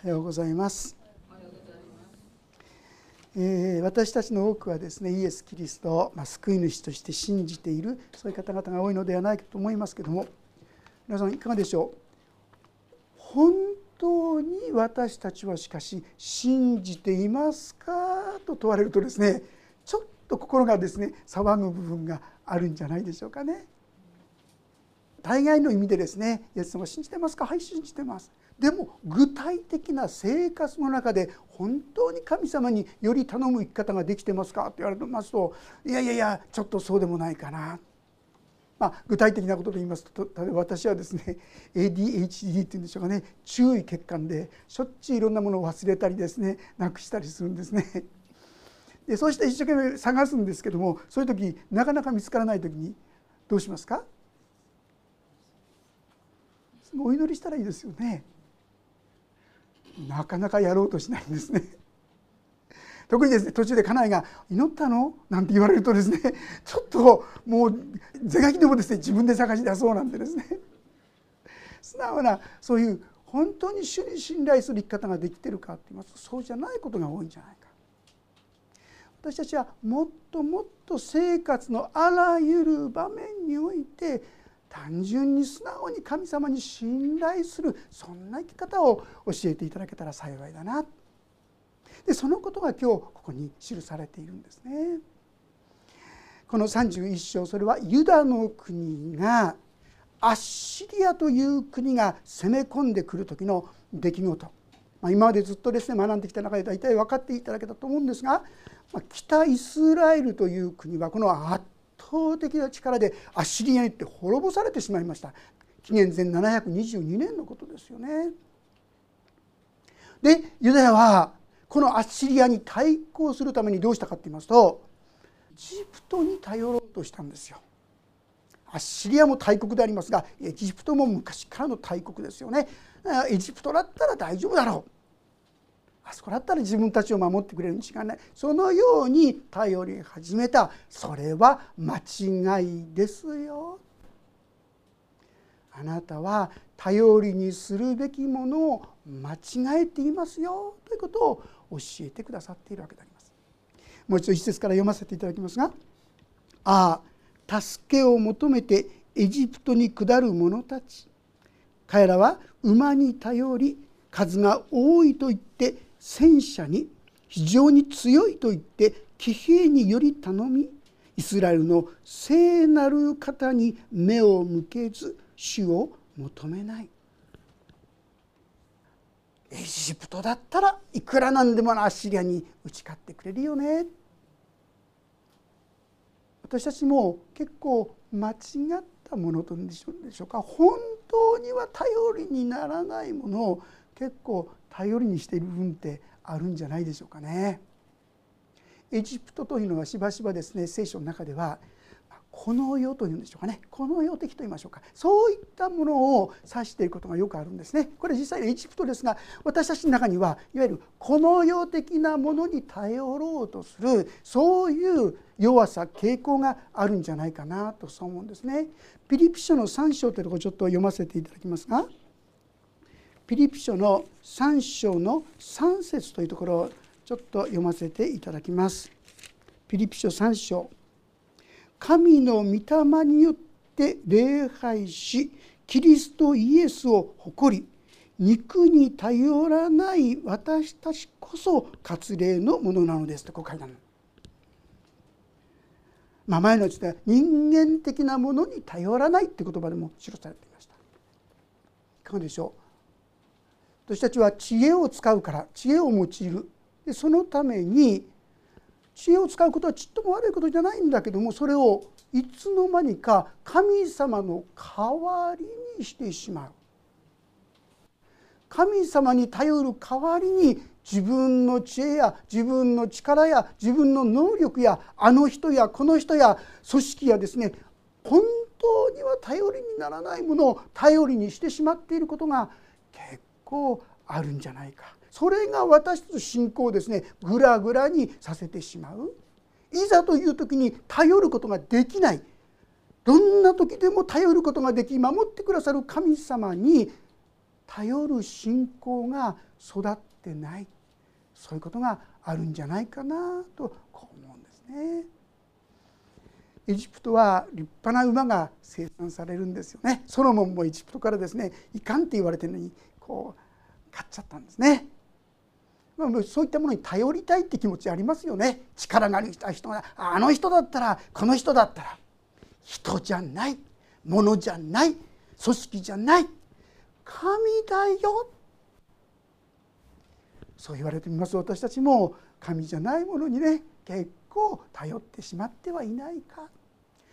おはようございます。えー、私たちの多くはですねイエス・キリストを、まあ、救い主として信じているそういう方々が多いのではないかと思いますけども皆さんいかがでしょう？本当に私たちはしかし信じていますかと問われるとですねちょっと心がですね騒ぐ部分があるんじゃないでしょうかね。大概の意味でですねイエス様信じてますか？はい信じてますでも具体的な生活の中で本当に神様により頼む生き方ができてますかと言われますといやいやいやちょっとそうでもないかなまあ、具体的なことで言いますと例えば私はですね ADHD っていうんでしょうかね注意欠陥でしょっちゅういろんなものを忘れたりですねなくしたりするんですね。でそうして一生懸命探すんですけどもそういう時なかなか見つからない時にどうしますか？お祈りしたらいいですよね。なかなかやろうとしないんですね。特にですね途中で家内が「祈ったの?」なんて言われるとですね ちょっともう是が非でもですね自分で探し出そうなんてですね 素直なそういう本当に主に信頼する生き方ができてるかって言いますとそうじゃないことが多いんじゃないか。私たちはもっともっと生活のあらゆる場面において単純に素直に神様に信頼するそんな生き方を教えていただけたら幸いだなでそのことが今日ここに記されているんですね。この31章それはユダの国がアッシリアという国が攻め込んでくる時の出来事、まあ、今までずっとですね学んできた中で大体分かっていただけたと思うんですが、まあ、北イスラエルという国はこの圧倒的な力でアッシリアにって滅ぼされてしまいました紀元前722年のことですよね。でユダヤはこのアッシリアに対抗するためにどうしたかって言いますとエジプトに頼ろうとしたんですよ。アッシリアも大国でありますがエジプトも昔からの大国ですよね。エジプトだったら大丈夫だろうそこだったら自分たちを守ってくれるに違いないそのように頼り始めたそれは間違いですよ。あなたは頼りにするべきものを間違えていますよということを教えてくださっているわけであります。もう一度一節から読ませていただきますが「ああ助けを求めてエジプトに下る者たち彼らは馬に頼り数が多いと言って戦車に非常に強いと言って騎兵により頼みイスラエルの聖なる方に目を向けず主を求めない。エジプトだったらいくらなんでもアッシリアに打ち勝ってくれるよね。私たちも結構間違ったものとんでしょうか。本当には頼りにならないものを結構頼りにしている部分ってあるんじゃないでしょうかね。エジプトというのはしばしばですね聖書の中ではこの世というんでしょうかねこの世的と言いましょうかそういったものを指していることがよくあるんですねこれ実際エジプトですが私たちの中にはいわゆるこの世的なものに頼ろうとするそういう弱さ傾向があるんじゃないかなとそう思うんですね。ピリピ書の3章というところちょっと読ませていただきますがピリピ書の3章の3節というところをちょっと読ませていただきます。ピリピ書3章神の御霊によって礼拝しキリストイエスを誇り肉に頼らない私たちこそ割礼のものなのですとこう書いてあるまあ、前のうちで人間的なものに頼らないって言葉でも記されていました。いかがでしょう？私たちは知恵を使うから知恵を用いる。でそのために知恵を使うことはちっとも悪いことじゃないんだけどもそれをいつの間にか神様の代わりにしてしまう。神様に頼る代わりに自分の知恵や自分の力や自分の能力やあの人やこの人や組織やですね本当には頼りにならないものを頼りにしてしまっていることが結構あるんじゃないか。それが私たちの信仰をですねぐらぐらにさせてしまう。いざという時に頼ることができない。どんな時でも頼ることができ守ってくださる神様に頼る信仰が育ってない。そういうことがあるんじゃないかなとこう思うんですね。エジプトは立派な馬が生産されるんですよね。ソロモンもエジプトからですねいかんって言われてるのにこう買っちゃったんですね。まあ、そういったものに頼りたいって気持ちありますよね。力がある人があの人だったらこの人だったら。人じゃない。ものじゃない。組織じゃない。神だよ。そう言われてみます。私たちも神じゃないものにね結構頼ってしまってはいないか。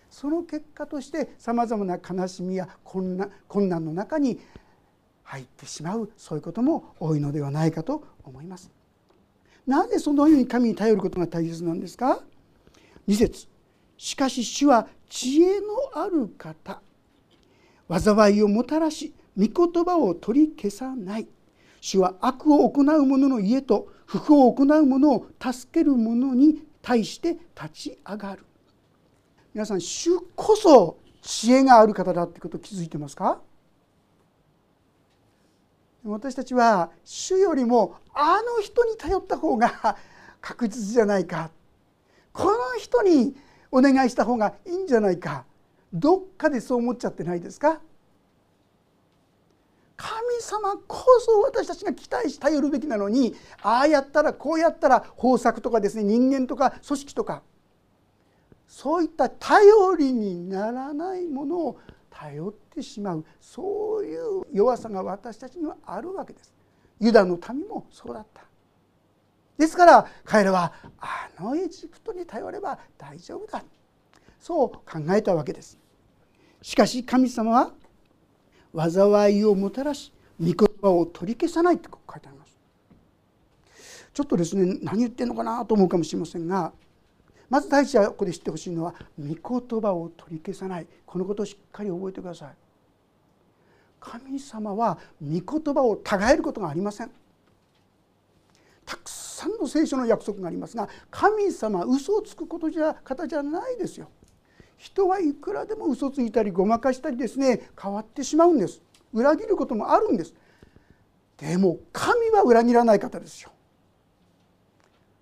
その結果としてさまざまな悲しみや困難困難の中に入ってしまうそういうことも多いのではないかと思います。なぜそのように神に頼ることが大切なんですか？2節。しかし主は知恵のある方。災いをもたらし御言葉を取り消さない。主は悪を行う者の家と不法を行う者を助ける者に対して立ち上がる。皆さん主こそ知恵がある方だってことを気づいてますか？私たちは主よりもあの人に頼った方が 確実じゃないか。この人にお願いした方がいいんじゃないか。どっかでそう思っちゃってないですか？神様こそ私たちが期待し頼るべきなのにああやったらこうやったら豊作とかですね人間とか組織とか。そういった頼りにならないものを頼ってしまうそういう弱さが私たちにはあるわけです。ユダの民もそうだった。ですから彼らはあのエジプトに頼れば大丈夫だ。そう考えたわけです。しかし神様は災いをもたらし御言葉を取り消さないって書いてあります。ちょっとですね何言ってんのかなと思うかもしれませんがまず第一はここで知ってほしいのは御言葉を取り消さない。このことをしっかり覚えてください。神様は御言葉を違えることがありません。たくさんの聖書の約束がありますが神様嘘をつくことじゃ方じゃないですよ。人はいくらでも嘘ついたりごまかしたりですね変わってしまうんです。裏切ることもあるんです。でも神は裏切らない方ですよ。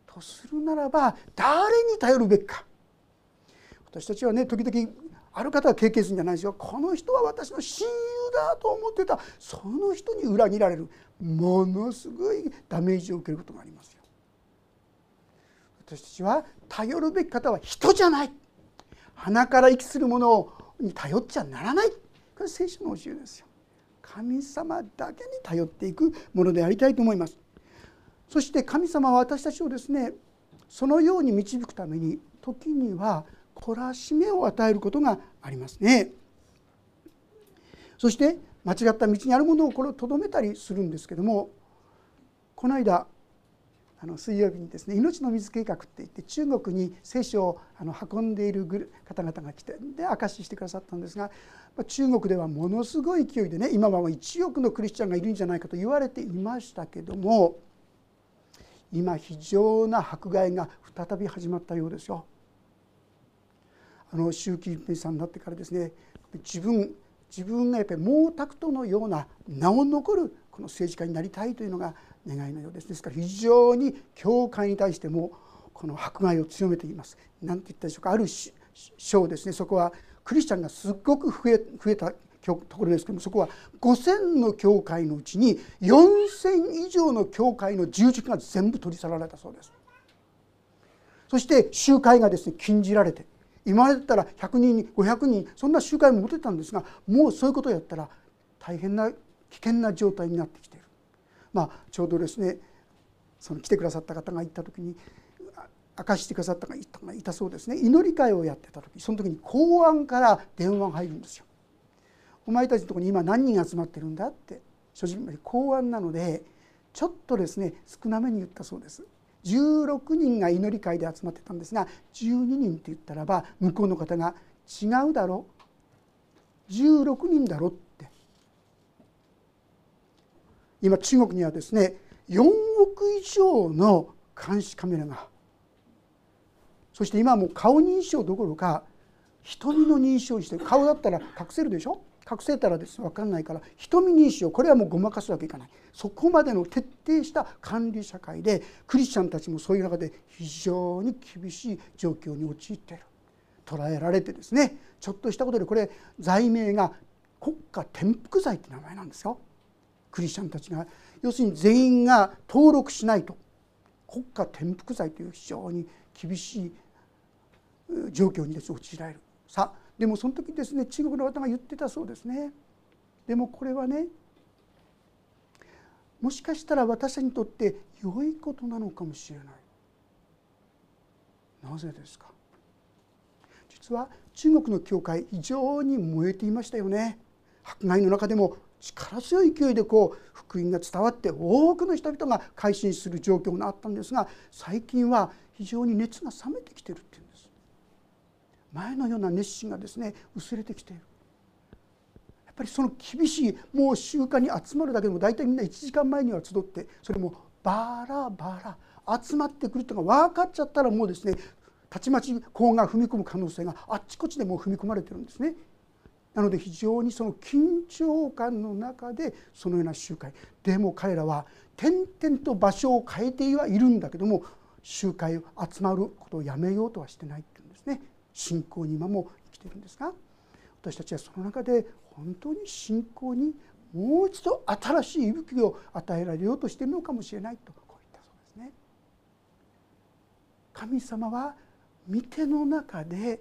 とするならば誰に頼るべきか。私たちはね時々ある方は経験するんじゃないですよ。この人は私の親友だと思ってた。その人に裏切られる。ものすごいダメージを受けることがありますよ。私たちは頼るべき方は人じゃない。鼻から息するものに頼っちゃならない。これ聖書の教えですよ。神様だけに頼っていくものでありたいと思います。そして神様は私たちをですねそのように導くために時には懲らしめを与えることがありますねそして間違った道にあるものをこれをとどめたりするんですけどもこの間あの水曜日にですね命の水計画って言って中国に聖書をあの運んでいる方々が来てで証ししてくださったんですが中国ではものすごい勢いでね今は1億のクリスチャンがいるんじゃないかと言われていましたけども今非常な迫害が再び始まったようですよ。あの習近平さんになってからですね自分自分がやっぱり毛沢東のような名を残るこの政治家になりたいというのが願いのようです。ですから非常に教会に対してもこの迫害を強めています。何て言ったでしょうか。ある章ですね。そこはクリスチャンがすっごく増え増えたところですけどもそこは5,000の教会のうちに4,000以上の教会の十字架が全部取り去られたそうです。そして集会がですね禁じられて今までだったら100人に500人そんな集会も持てたんですがもうそういうことをやったら大変な危険な状態になってきている、まあ、ちょうどですねその来てくださった方が行った時に明かしてくださった方がいたそうですね祈り会をやってた時その時に公安から電話が入るんですよ。お前たちのところに今何人集まってるんだって正直公安なのでちょっとですね少なめに言ったそうです。16人が祈り会で集まってたんですが12人って言ったらば向こうの方が「違うだろ16人だろ」って。今中国にはですね4億以上の監視カメラが。そして今はもう顔認証どころか瞳の認証にして顔だったら隠せるでしょ？隠せたらです。分かんないから瞳にしようこれはもうごまかすわけいかない。そこまでの徹底した管理社会でクリスチャンたちもそういう中で非常に厳しい状況に陥っている。捉えられてですねちょっとしたことでこれ罪名が国家転覆罪って名前なんですよ。クリスチャンたちが要するに全員が登録しないと国家転覆罪という非常に厳しい状況にです陥られる。さあでもその時ですね中国の方が言ってたそうですね。でもこれはねもしかしたら私たちにとって良いことなのかもしれない。なぜですか？実は中国の教会非常に燃えていましたよね。迫害の中でも力強い勢いでこう福音が伝わって多くの人々が改心する状況があったんですが最近は非常に熱が冷めてきてるっていうんです。前のような熱心がですね薄れてきている。やっぱりその厳しいもう集会に集まるだけでも大体みんな1時間前には集ってそれもバラバラ集まってくるというのが分かっちゃったらもうですねたちまち子が踏み込む可能性があっちこっちでもう踏み込まれてるんですね。なので非常にその緊張感の中でそのような集会。でも彼らは点々と場所を変えてはいるんだけども集会を集まることをやめようとはしてないっていうんですね。信仰に今も生きてるんですが私たちはその中で本当に信仰にもう一度新しい息吹を与えられようとしているのかもしれないとこう言ったそうですね。神様は御手の中で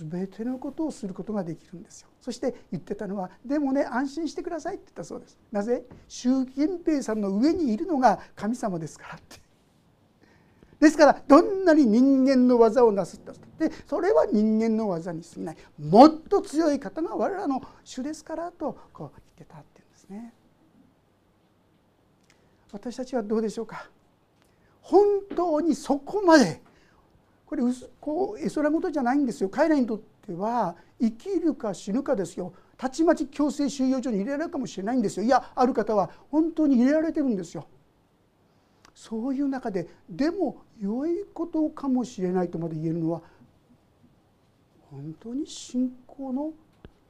全てのことをすることができるんですよ。そして言ってたのはでもね安心してくださいって言ったそうです。なぜ？習近平さんの上にいるのが神様ですからって。ですからどんなに人間の技をなすったってそれは人間の技に過ぎない。もっと強い方が我らの主ですからとこう言ってたっていうんですね。私たちはどうでしょうか。本当にそこまで。これこう絵空事じゃないんですよ。彼らにとっては生きるか死ぬかですよ。たちまち強制収容所に入れられるかもしれないんですよ。いやある方は本当に入れられてるんですよ。そういう中ででも良いことかもしれないとまで言えるのは本当に信仰の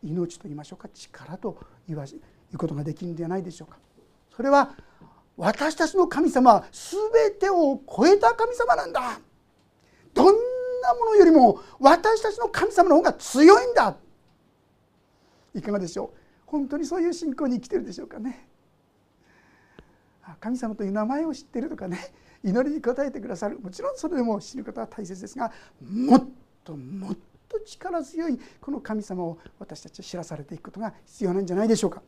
命と言いましょうか力と言わ言うことができるんではないでしょうか。それは私たちの神様は全てを超えた神様なんだ。どんなものよりも私たちの神様の方が強いんだ。いかがでしょう？本当にそういう信仰に生きてるでしょうかね。神様という名前を知っているとかね 祈りに応えてくださる。もちろんそれでも知ることは大切ですがもっともっと力強いこの神様を私たちは知らされていくことが必要なんじゃないでしょうか。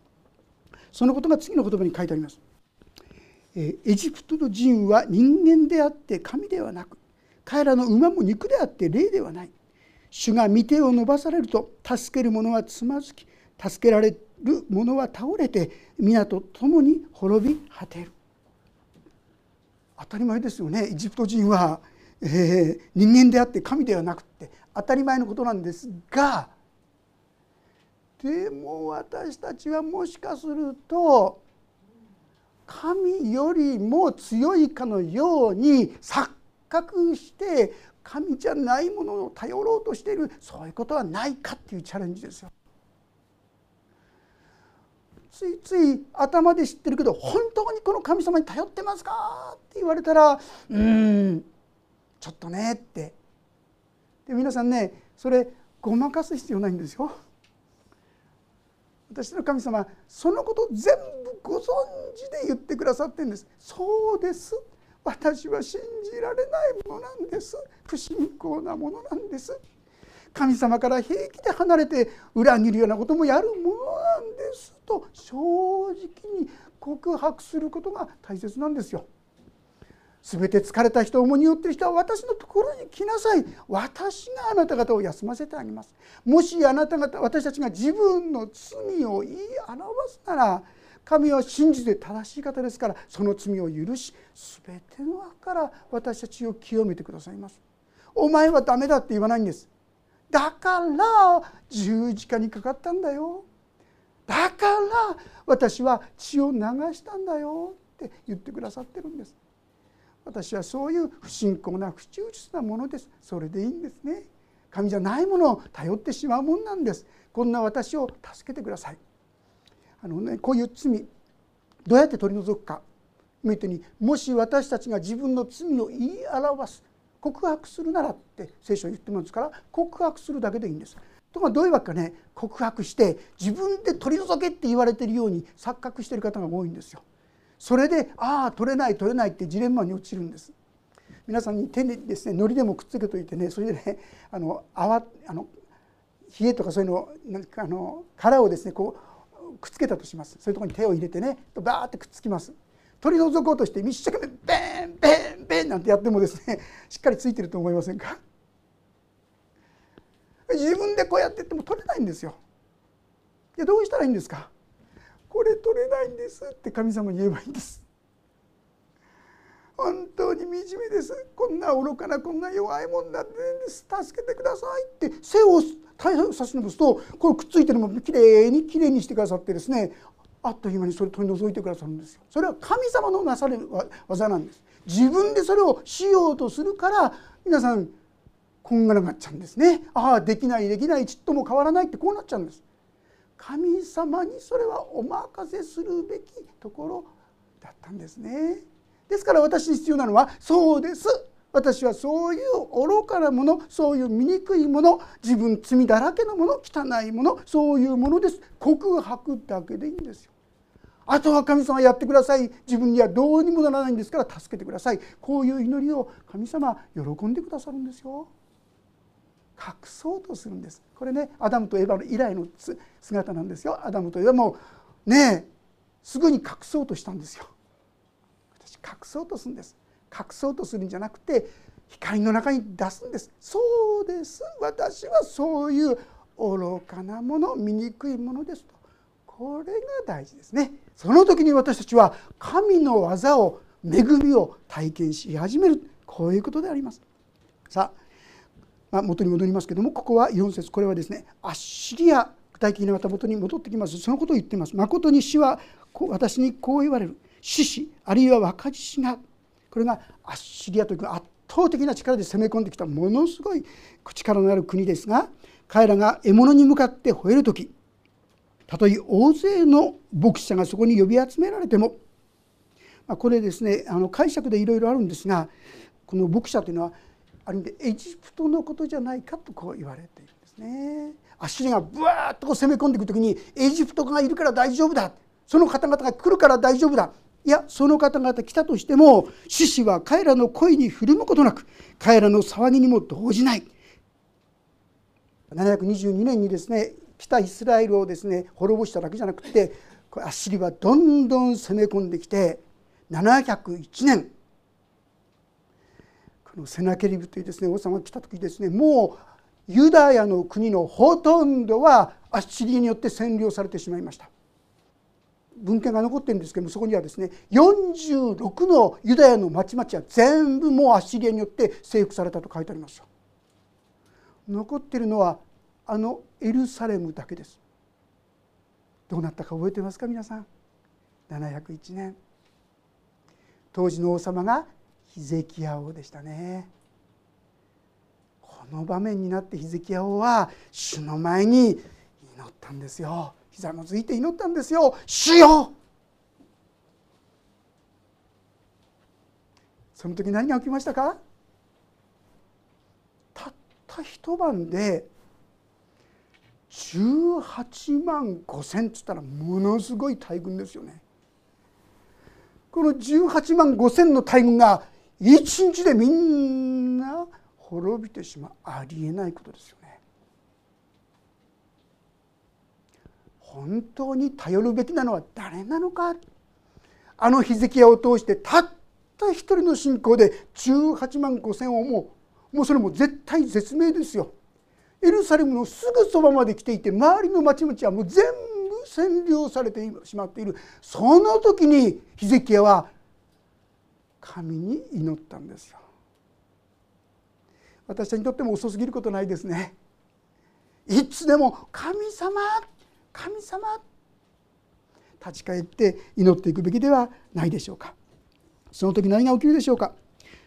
そのことが次の言葉に書いてあります。エジプトの人は人間であって神ではなく彼らの馬も肉であって霊ではない。主が御手を伸ばされると助ける者はつまずき助けられる者は倒れて皆と共に滅び果てる当たり前ですよねエジプト人は、えー、人間であって神ではなくって当たり前のことなんですがでも私たちはもしかすると神よりも強いかのように錯覚して神じゃないものを頼ろうとしているそういうことはないかっていうチャレンジですよ。ついつい頭で知ってるけど本当にこの神様に頼ってますか？って言われたらうんちょっとねって。で皆さんねそれごまかす必要ないんですよ。私の神様そのこと全部ご存知で言ってくださってるんです。そうです。私は信じられないものなんです。不信仰なものなんです。神様から平気で離れて裏切るようなこともやるものなんですと正直に告白することが大切なんですよ。すべて疲れた人重荷を負っている人は私のところに来なさい。私があなた方を休ませてあげます。もしあなた方私たちが自分の罪を言い表すなら神は真実で正しい方ですからその罪を許し全ての悪から私たちを清めてくださいます。お前はダメだって言わないんです。だから十字架にかかったんだよ。だから私は血を流したんだよって言ってくださってるんです。私はそういう不信仰な不忠実なものです。それでいいんですね。神じゃないものを頼ってしまうもんなんです。こんな私を助けてください。あの、ね、こういう罪どうやって取り除くか。言ったにもし私たちが自分の罪を言い表す告白するならって聖書は言ってますから告白するだけでいいんです。とかどういうわけかね告白して自分で取り除けって言われているように錯覚している方が多いんですよ。それでああ取れない取れないってジレンマに陥るんです。皆さんに手にですね糊でもくっつけといてねそれでねあの泡あの冷えとかそういうのなんかあの殻をですねこうくっつけたとしますそういうところに手を入れてねバーってくっつきます取り除こうとして一生懸命ベンベなんてやってもですね しっかりついてると思いませんか？自分でこうやってっても取れないんですよ。でどうしたらいいんですか？これ取れないんですって神様に言えばいいんです。本当に惨めです。こんな愚かなこんな弱いもんなんです助けてくださいって背を差し伸ばすとこれくっついてるのもきれいにきれいにしてくださってですねあっという間にそれ取り除いてくださるんですよ。それは神様のなされる技なんです。自分でそれをしようとするから皆さんこんがらがっちゃうんですね。ああできないできないちっとも変わらないってこうなっちゃうんです。神様にそれはお任せするべきところだったんですね。ですから私に必要なのはそうです。私はそういう愚かなものそういう醜いもの自分罪だらけのもの汚いものそういうものです。告白だけでいいんですよ。あとは神様やってください。自分にはどうにもならないんですから助けてください。こういう祈りを神様喜んでくださるんですよ。隠そうとするんです。これねアダムとエヴァの以来の姿なんですよ。アダムとエヴァもねすぐに隠そうとしたんですよ。私隠そうとするんです。隠そうとするんじゃなくて光の中に出すんです。そうです。私はそういう愚かなもの醜いものですと。これが大事ですね。その時に私たちは神の技を恵みを体験し始める。こういうことであります。さあまあ、元に戻りますけどもここは4節。これはですねアッシリア具体的にまた元に戻ってきます。そのことを言っています。誠に死は私にこう言われる。獅子あるいは若獅子が。これがアッシリアという圧倒的な力で攻め込んできたものすごい力のある国ですが彼らが獲物に向かって吠える時たとえ大勢の牧師者がそこに呼び集められても、まあ、これですねあの解釈でいろいろあるんですがこの牧者というのはある意味でエジプトのことじゃないかとこう言われているんですね。アッシリがブワーッとこう攻め込んでいく時にエジプトがいるから大丈夫だ。その方々が来るから大丈夫だ。いやその方々来たとしても獅子は彼らの声に振るむことなく彼らの騒ぎにも動じない。722年にですね北イスラエルをですね滅ぼしただけじゃなくてアッシリはどんどん攻め込んできて701年。このセナケリブというですね王様が来た時ですねもうユダヤの国のほとんどはアッシリによって占領されてしまいました。文献が残ってるんですけどもそこにはですね46のユダヤの町々は全部もうアッシリアによって征服されたと書いてあります残ってるのはあのエルサレムだけです。どうなったか覚えてますか皆さん？701年。当時の王様がヒゼキヤ王でしたね。この場面になってヒゼキヤ王は主の前に祈ったんですよ。ひざのついて祈ったんですよ。主よ！その時何が起きましたか？たった一晩で18万5千っつったらものすごい大軍ですよね。この18万5千の大軍が一日でみんな滅びてしまうありえないことですよね。本当に頼るべきなのは誰なのかあのヒゼキヤを通してたった一人の信仰で18万5千をもうもうそれも絶対絶命ですよ。エルサレムのすぐそばまで来ていて周りの町々はもう全部占領されてしまっている。その時にヒゼキヤは神に祈ったんですよ。私たちにとっても遅すぎることないですね。いつでも神様神様。立ち返って祈っていくべきではないでしょうか。その時何が起きるでしょうか。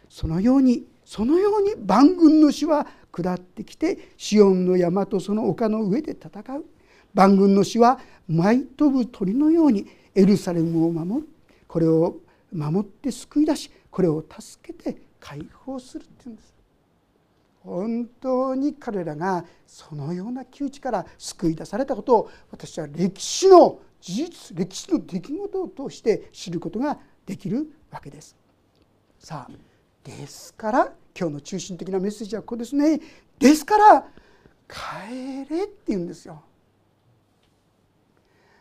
そのようにそのように万軍の主は下ってきてシオンの山とその丘の上で戦う。万軍の死は舞い飛ぶ鳥のようにエルサレムを守る。これを守って救い出しこれを助けて解放するっていうんです。本当に彼らがそのような窮地から救い出されたことを私は歴史の事実歴史の出来事を通して知ることができるわけです。さあですから今日の中心的なメッセージはここですね。ですから帰れって言うんですよ。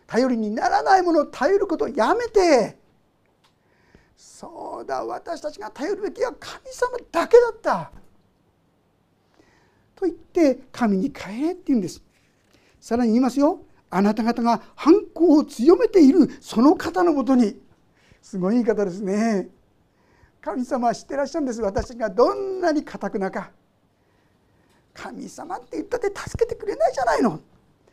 頼りにならないものを頼ることをやめてそうだ私たちが頼るべきは神様だけだった。と言って神に帰れって言うんです。さらに言いますよ。あなた方が反抗を強めているその方のもとに。すごい言い方ですね。神様は知ってらっしゃるんです。私がどんなに固くなか。神様って言ったって助けてくれないじゃないの。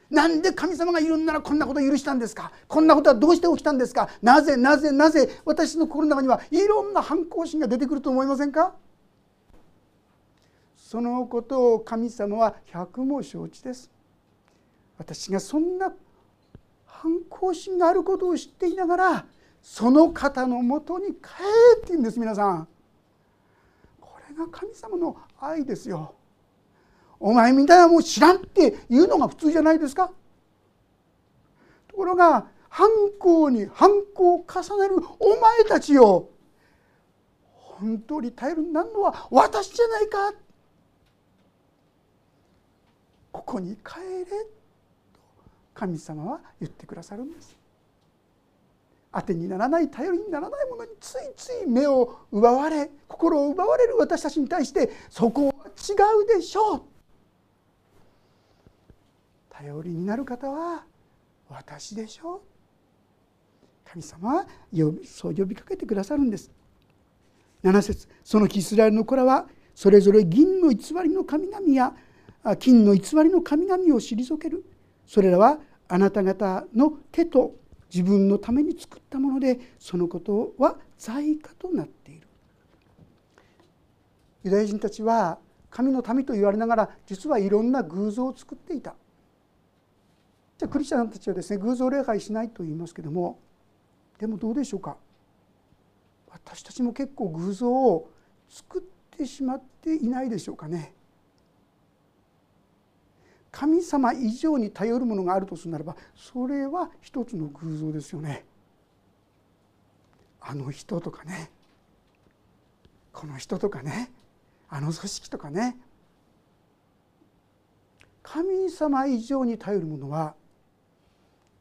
なんで神様がいるんならこんなこと許したんですか。こんなことはどうして起きたんですか。なぜなぜなぜ私の心の中にはいろんな反抗心が出てくると思いませんか。そのことを神様は百も承知です。私がそんな反抗心があることを知っていながらその方のもとに帰って言うんです皆さん。これが神様の愛ですよ。お前みたいなもう知らんっていうのが普通じゃないですか。ところが反抗に反抗を重ねるお前たちを本当に頼りになるのは私じゃないか。ここに帰れと神様は言ってくださるんです。当てにならない頼りにならないものについつい目を奪われ心を奪われる私たちに対してそこは違うでしょう。頼りになる方は私でしょう。神様はそう呼びかけてくださるんです。7節そのキスラエルの子らはそれぞれ銀の偽りの神々や金の偽りの神々を退ける。それらはあなた方の手と自分のために作ったものでそのことは罪過となっている。ユダヤ人たちは神の民と言われながら実はいろんな偶像を作っていた。じゃあクリスチャンたちはですね偶像礼拝しないと言いますけどもでもどうでしょうか？私たちも結構偶像を作ってしまっていないでしょうかね？神様以上に頼るものがあるとするならばそれは一つの偶像ですよねあの人とかねこの人とかねあの組織とかね神様以上に頼るものは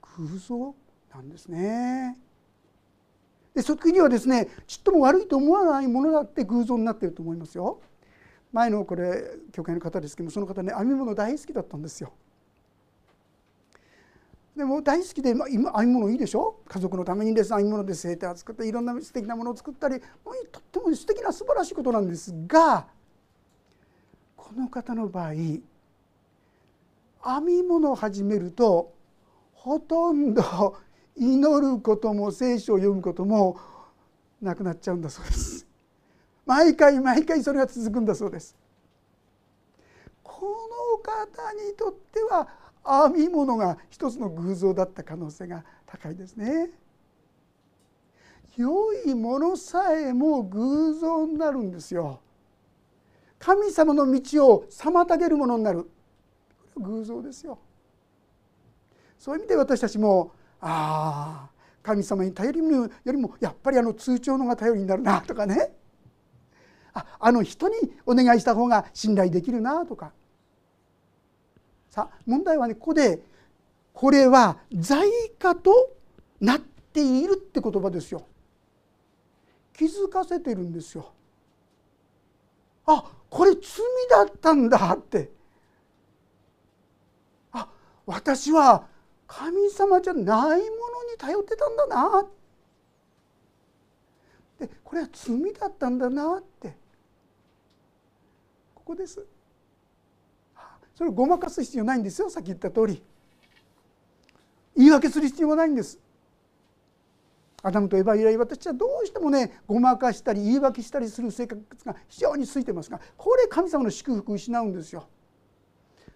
空想なんですね。で時にはですねちっとも悪いと思わないものだって偶像になっていると思いますよ。前のこれ教会の方ですけどもその方ね編み物大好きだったんですよ。でも大好きで、まあ、編み物いいでしょ？家族のためにです編み物でセーター作っていろんな素敵なものを作ったりもうとっても素敵な素晴らしいことなんですがこの方の場合編み物を始めるとほとんど祈ることも聖書を読むこともなくなっちゃうんだそうです毎回毎回それが続くんだそうです。この方にとっては編み物が一つの偶像だった可能性が高いですね。良いものさえも偶像になるんですよ。神様の道を妨げるものになる。偶像ですよ。そういう意味で私たちもああ神様に頼りるよりもやっぱりあの通帳のが頼りになるなとかね。ああの人にお願いした方が信頼できるなとか。さあ問題はねここでこれは罪過となっているって言葉ですよ。気づかせてるんですよ。あこれ罪だったんだって。あ私は神様じゃないものに頼ってたんだなでこれは罪だったんだなって。ここです。それをごまかす必要ないんですよ。さっき言った通り。言い訳する必要はないんです。アダムとエヴァ以来私はどうしてもねごまかしたり言い訳したりする性格が非常についてますがこれ神様の祝福を失うんですよ。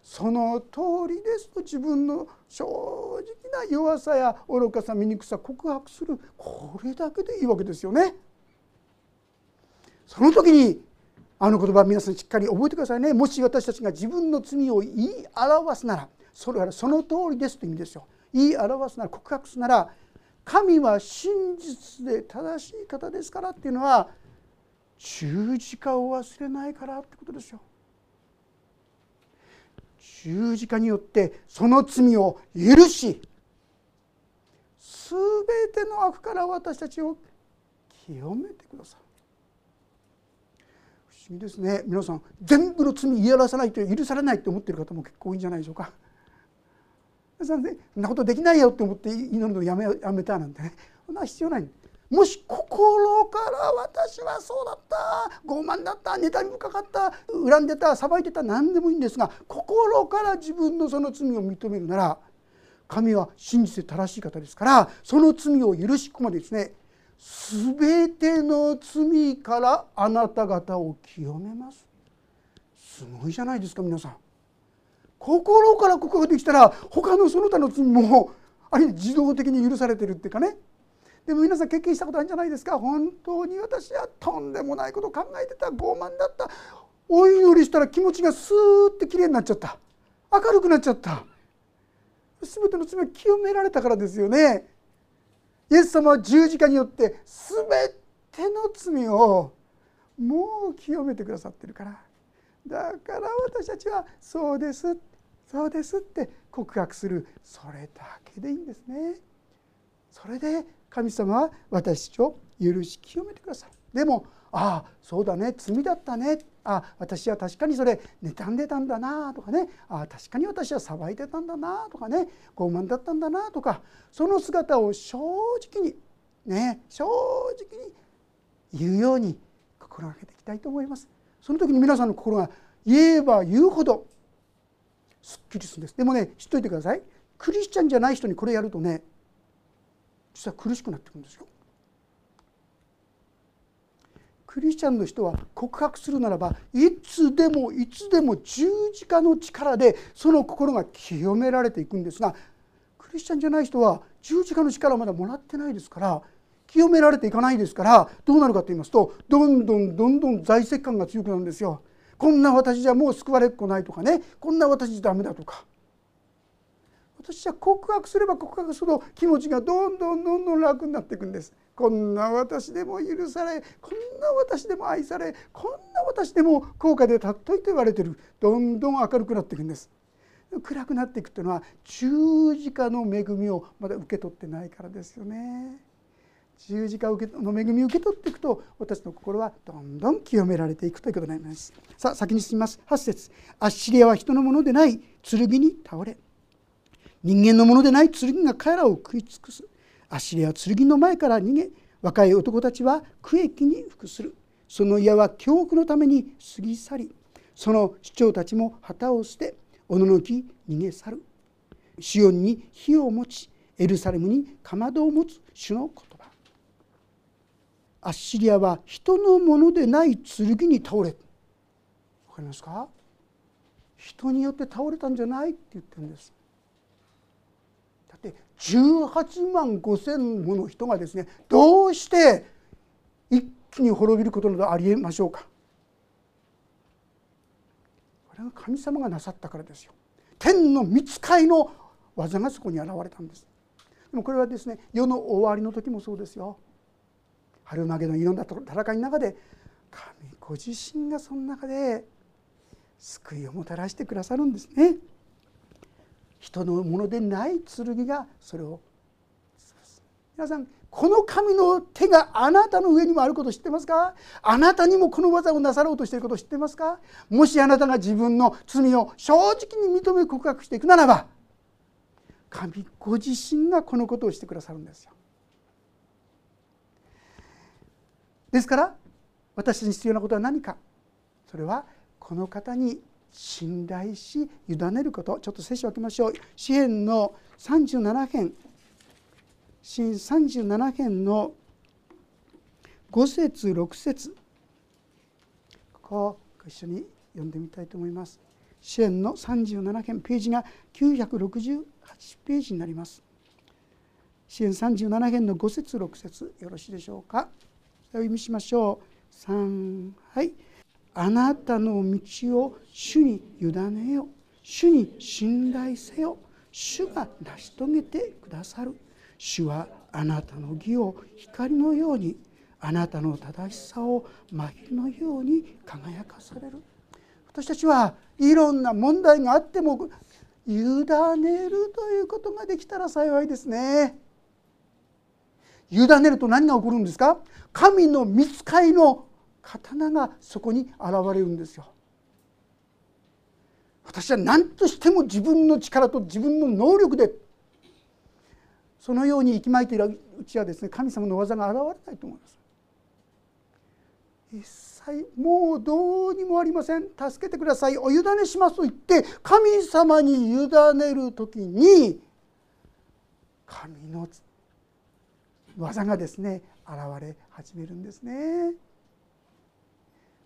その通りです。と自分の正直な弱さや愚かさ醜さ告白する。これだけでいいわけですよね。その時にあの言葉皆さんしっかり覚えてくださいねもし私たちが自分の罪を言い表すならそれはその通りですという意味ですよ言い表すなら告白するなら神は真実で正しい方ですからっていうのは十字架を忘れないからってことですよ。十字架によってその罪を許し全ての悪から私たちを清めてください。不思議ですね。皆さん全部の罪言い表さないと許されないと思ってる方も結構多いんじゃないでしょうか。そんなことできないよって思って祈るのやめやめたなんてね。そんな必要ない。もし心から私はそうだった。傲慢だった。妬み深かった。恨んでた。裁いてた。何でもいいんですが心から自分のその罪を認めるなら神は真実で正しい方ですからその罪を許しここまでですね。全ての罪からあなた方を清めます。すごいじゃないですか皆さん。心から告白できたら他のその他の罪もあれ自動的に許されてるっていうかね。でも皆さん経験したことあるんじゃないですか。本当に私はとんでもないこと考えてた。傲慢だった。お祈りしたら気持ちがスーッてきれいになっちゃった。明るくなっちゃった。全ての罪を清められたからですよね。イエス様は十字架によって全ての罪をもう清めてくださってるから。だから私たちはそうですそうですって告白する。それだけでいいんですね。それで神様は私たちを許し清めてくださる。でもああそうだね罪だったね。あ私は確かにそれ妬んでたんだなとかねあ確かに私は裁いてたんだなとかね。傲慢だったんだなとか。その姿を正直にね正直に言うように心がけていきたいと思います。その時に皆さんの心が言えば言うほどすっきりするんです。でもね知っといてください。クリスチャンじゃない人にこれやるとね実は苦しくなってくるんですよ。クリスチャンの人は告白するならばいつでもいつでも十字架の力でその心が清められていくんですがクリスチャンじゃない人は十字架の力をまだもらってないですから清められていかないですからどうなるかと言いますとどんどんどんどん在籍感が強くなるんですよ。こんな私じゃもう救われっこないとかね。こんな私じゃダメだとか。私は告白すれば告白すると気持ちがどんどんどんどん楽になっていくんです。こんな私でも許されこんな私でも愛されこんな私でも高価で尊いと言われてる。どんどん明るくなっていくんです。暗くなっていくというのは十字架の恵みをまだ受け取ってないからですよね。十字架の恵みを受け取っていくと私の心はどんどん清められていくということになります。さあ先に進みます。8節。アッシリアは人のものでない剣に倒れ。人間のものでない剣が彼らを食い尽くす。アッシリア剣の前から逃げ若い男たちは区域に服する。その矢は恐怖のために過ぎ去りその市長たちも旗を捨ておののき逃げ去る。シオンに火を持ちエルサレムにかまどを持つ主の言葉。アッシリアは人のものでない剣に倒れわかりますか？人によって倒れたんじゃないって言ってるんです。だって18万5千もの人がですねどうして一気に滅びることなどありえましょうか。これは神様がなさったからですよ。天の見つかいの技がそこに現れたんです。でもこれはですね世の終わりの時もそうですよ。春マゲのいろんな戦いの中で神ご自身がその中で救いをもたらしてくださるんですね。人のものでない剣がそれを。皆さんこの神の手があなたの上にもあることを知ってますか？あなたにもこの技をなさろうとしていることを知ってますか？もしあなたが自分の罪を正直に認め告白していくならば神ご自身がこのことをしてくださるんですよ。ですから私に必要なことは何か？それはこの方に信頼し委ねることちょっと聖書を開けましょう詩篇の37編新37編の5節6節ここをご一緒に読んでみたいと思います。支援の37編ページが968ページになります。支援37編の5節6節よろしいでしょうか。お読みしましょう。3はいあなたの道を主に委ねよ主に信頼せよ主が成し遂げてくださる。主はあなたの義を光のようにあなたの正しさを真昼のように輝かされる。私たちはいろんな問題があっても委ねるということができたら幸いですね。委ねると何が起こるんですか？神の見つかりの刀がそこに現れるんですよ。私は何としても自分の力と自分の能力でそのように息巻いているうちはですね神様の技が現れないと思います。一切もうどうにもありません助けてくださいお委ねしますと言って神様に委ねる時に神の技がですね現れ始めるんですね。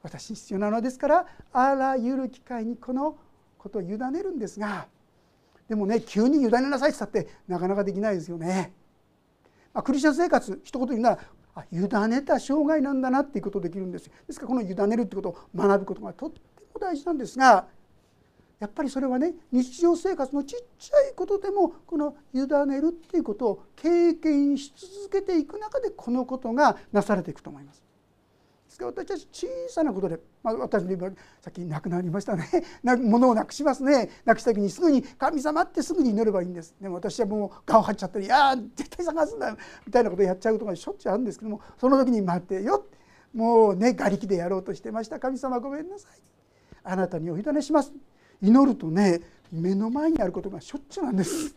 私に必要なのですからあらゆる機会にこのことを委ねるんですがでもね急に委ねなさいって言ったってなかなかできないですよね。まあ、クリスチャン生活一言言うならあ委ねた生涯なんだなっていうことができるんですですからこの委ねるってことを学ぶことがとっても大事なんですがやっぱりそれはね日常生活のちっちゃいことでもこの委ねるっていうことを経験し続けていく中でこのことがなされていくと思います。ですから私たち小さなことで、まあ、私のさっき亡くなりましたね。物をなくしますね。なくした時にすぐに神様ってすぐに祈ればいいんです。でも私はもう顔張っちゃったり「いや絶対探すんだ」みたいなことをやっちゃうことがしょっちゅうあるんですけどもその時に「待ってよ」もうね瓦礫でやろうとしてました。神様ごめんなさい。あなたにお委ねします。祈るとね目の前にあることがしょっちゅうなんです。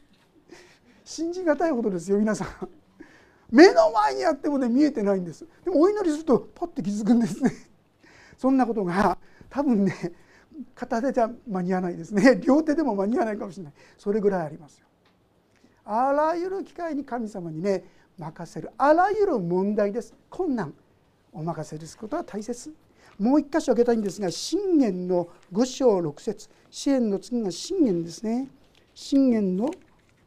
信じがたいことですよ皆さん。目の前にあってもね見えてないんです。でもお祈りするとパッて気づくんですね。そんなことが多分ね片手じゃ間に合わないですね。両手でも間に合わないかもしれない。それぐらいありますよ。あらゆる機会に神様にね任せる。あらゆる問題です。困難。お任せですことは大切。もう一箇所開けたいんですが信玄の5章6節。支援の次が信玄ですね。信玄の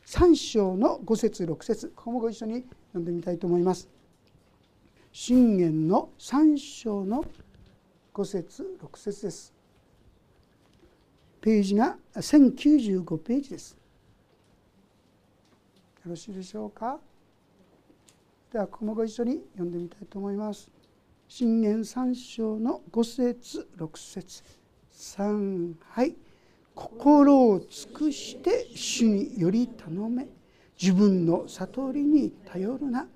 3章の5節6節。ここもご一緒に読んでみたいと思います。信玄の3章の5節6節です。ページが1095ページです。よろしいでしょうか？ではここもご一緒に読んでみたいと思います。信玄3章の5節6節3はい心を尽くして主により頼め自分の悟りに頼るな。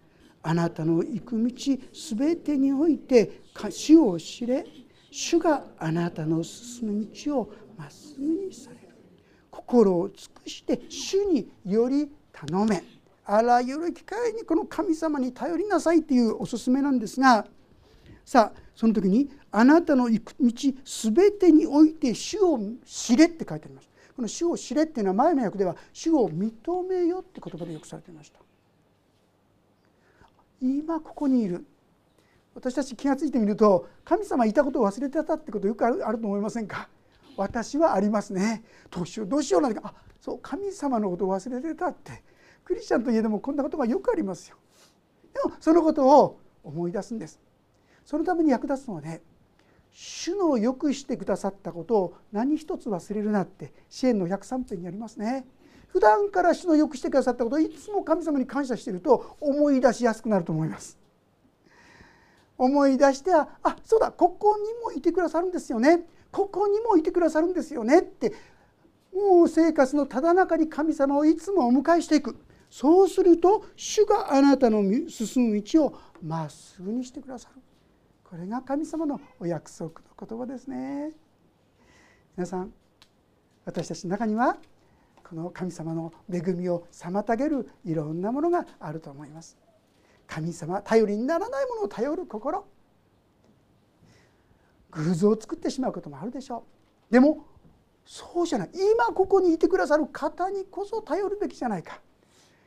あなたの行く道すべてにおいて主を知れ。主があなたの進む道をまっすぐにされる。心を尽くして主により頼め。あらゆる機会にこの神様に頼りなさいというおすすめなんですが。さあその時にあなたの行く道すべてにおいて主を知れって書いてあります。この主を知れっていうのは前の訳では主を認めよって言葉で訳されていました。今ここにいる。私たち気が付いてみると神様いたことを忘れてたってことよくあるあると思いませんか？私はありますね。どうしようどうしようなんかあそう神様のことを忘れてたって。クリスチャンといえどもこんなことがよくありますよ。でもそのことを思い出すんです。そのために役立つのはね主のよくしてくださったことを何一つ忘れるなって支援の103編にありますね。普段から主のよくしてくださったことをいつも神様に感謝していると思い出しやすくなると思います。思い出してあそうだここにもいてくださるんですよねここにもいてくださるんですよねってもう生活のただ中に神様をいつもお迎えしていくそうすると主があなたの進む道をまっすぐにしてくださるこれが神様のお約束の言葉ですね。皆さん私たちの中にはこの神様の恵みを妨げるいろんなものがあると思います。神様頼りにならないものを頼る心。偶像を作ってしまうこともあるでしょう。でもそうじゃない。今ここにいてくださる方にこそ頼るべきじゃないか。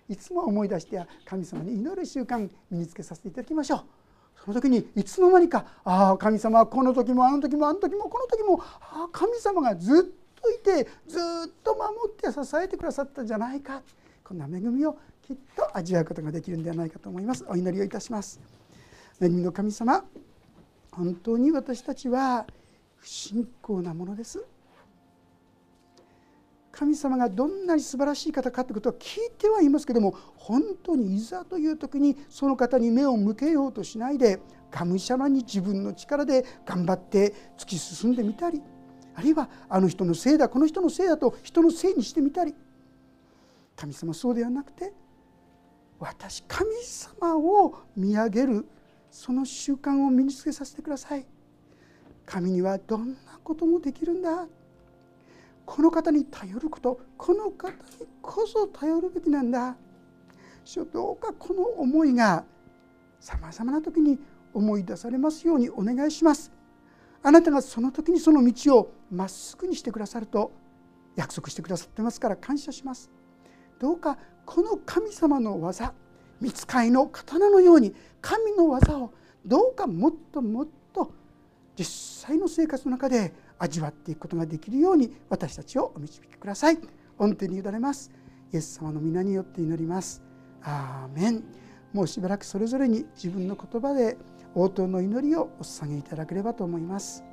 いつも思い出して神様に祈る習慣身につけさせていただきましょう。その時にいつの間にかああ神様はこの時もあの時もあの時もこの時もああ神様がずっといてずっと守って支えてくださったんじゃないか。こんな恵みをきっと味わうことができるんではないかと思います。お祈りをいたします。恵みの神様本当に私たちは不信仰なものです。神様がどんなに素晴らしい方かということは聞いてはいますけども本当にいざという時にその方に目を向けようとしないでがむしゃらに自分の力で頑張って突き進んでみたりあるいはあの人のせいだこの人のせいだと人のせいにしてみたり神様そうではなくて私神様を見上げるその習慣を身につけさせてください。神にはどんなこともできるんだ。この方に頼ることこの方にこそ頼るべきなんだ。主どうかこの思いがさまざまな時に思い出されますようにお願いします。あなたがその時にその道をまっすぐにしてくださると約束してくださってますから感謝します。どうかこの神様の技見つかいの刀のように神の技をどうかもっともっと実際の生活の中で味わっていくことができるように私たちをお導きください。御手に委ねます。イエス様の皆によって祈ります。アーメン。もうしばらくそれぞれに自分の言葉で応答の祈りをお捧げいただければと思います。